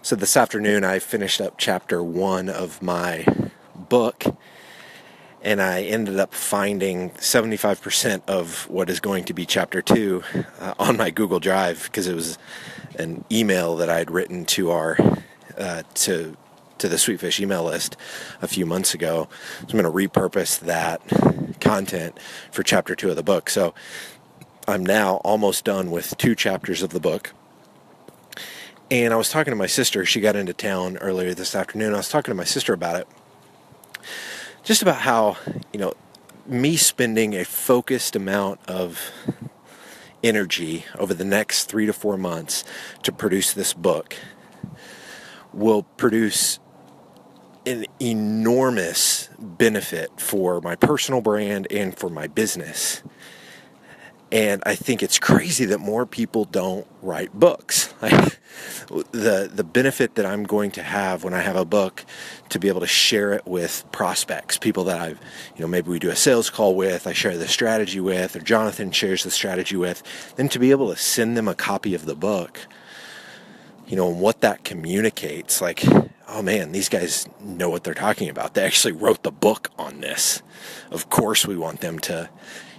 So this afternoon, I finished up chapter one of my book, and I ended up finding 75% of what is going to be chapter two uh, on my Google Drive because it was an email that I had written to our uh, to to the Sweetfish email list a few months ago. So I'm going to repurpose that content for chapter two of the book. So I'm now almost done with two chapters of the book. And I was talking to my sister. She got into town earlier this afternoon. I was talking to my sister about it. Just about how, you know, me spending a focused amount of energy over the next three to four months to produce this book will produce an enormous benefit for my personal brand and for my business. And I think it's crazy that more people don't write books. the the benefit that I'm going to have when I have a book to be able to share it with prospects, people that I've, you know, maybe we do a sales call with, I share the strategy with, or Jonathan shares the strategy with, then to be able to send them a copy of the book, you know, and what that communicates, like, oh man, these guys know what they're talking about. They actually wrote the book on this. Of course, we want them to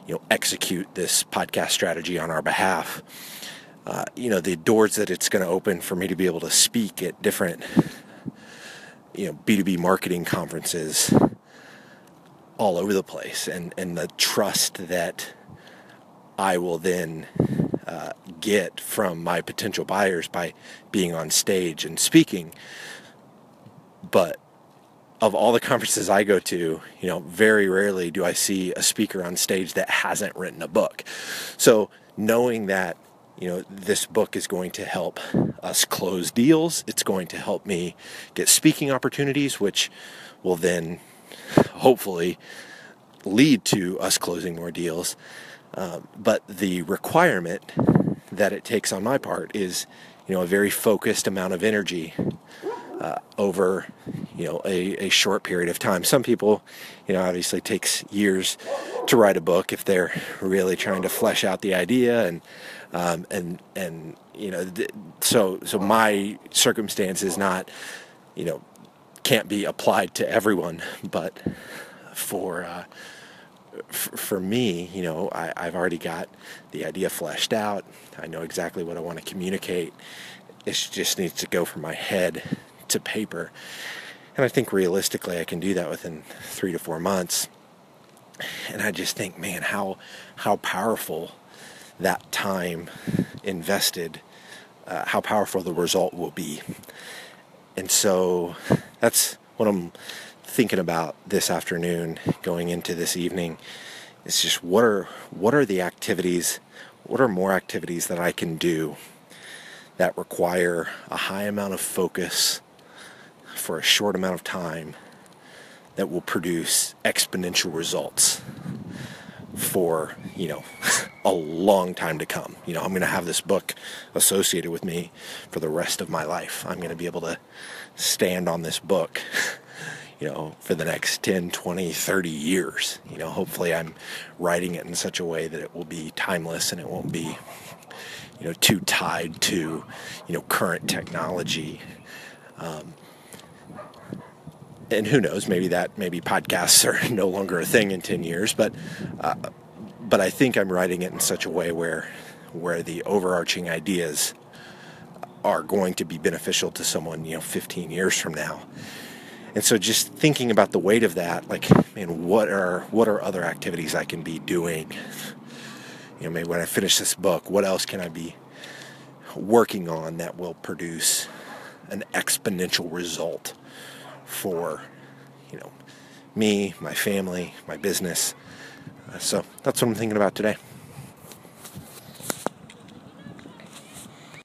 you know execute this podcast strategy on our behalf. Uh, you know the doors that it's going to open for me to be able to speak at different you know B2B marketing conferences all over the place and and the trust that I will then uh, get from my potential buyers by being on stage and speaking but of all the conferences I go to, you know, very rarely do I see a speaker on stage that hasn't written a book. So knowing that, you know, this book is going to help us close deals, it's going to help me get speaking opportunities, which will then hopefully lead to us closing more deals. Um, but the requirement that it takes on my part is, you know, a very focused amount of energy uh, over you know a, a short period of time. Some people, you know, obviously takes years to write a book if they're really trying to flesh out the idea and um, and and you know th- so so my circumstance is not you know can't be applied to everyone, but for uh, f- for me, you know, I, I've already got the idea fleshed out. I know exactly what I want to communicate. It just needs to go from my head to paper. And I think realistically I can do that within three to four months. And I just think, man, how how powerful that time invested, uh, how powerful the result will be. And so that's what I'm thinking about this afternoon, going into this evening. It's just what are what are the activities, what are more activities that I can do that require a high amount of focus for a short amount of time that will produce exponential results for you know a long time to come. You know i'm going to have this book associated with me for the rest of my life. I'm going to be able to stand on this book you know for the next 10 20 30 years. You know hopefully i'm writing it in such a way that it will be timeless and it won't be you know too tied to you know current technology. Um, and who knows, maybe that maybe podcasts are no longer a thing in ten years, but uh, but I think I'm writing it in such a way where where the overarching ideas are going to be beneficial to someone you know 15 years from now. And so just thinking about the weight of that, like, man, what are what are other activities I can be doing? You know, maybe when I finish this book, what else can I be working on that will produce an exponential result? For, you know, me, my family, my business. Uh, so that's what I'm thinking about today.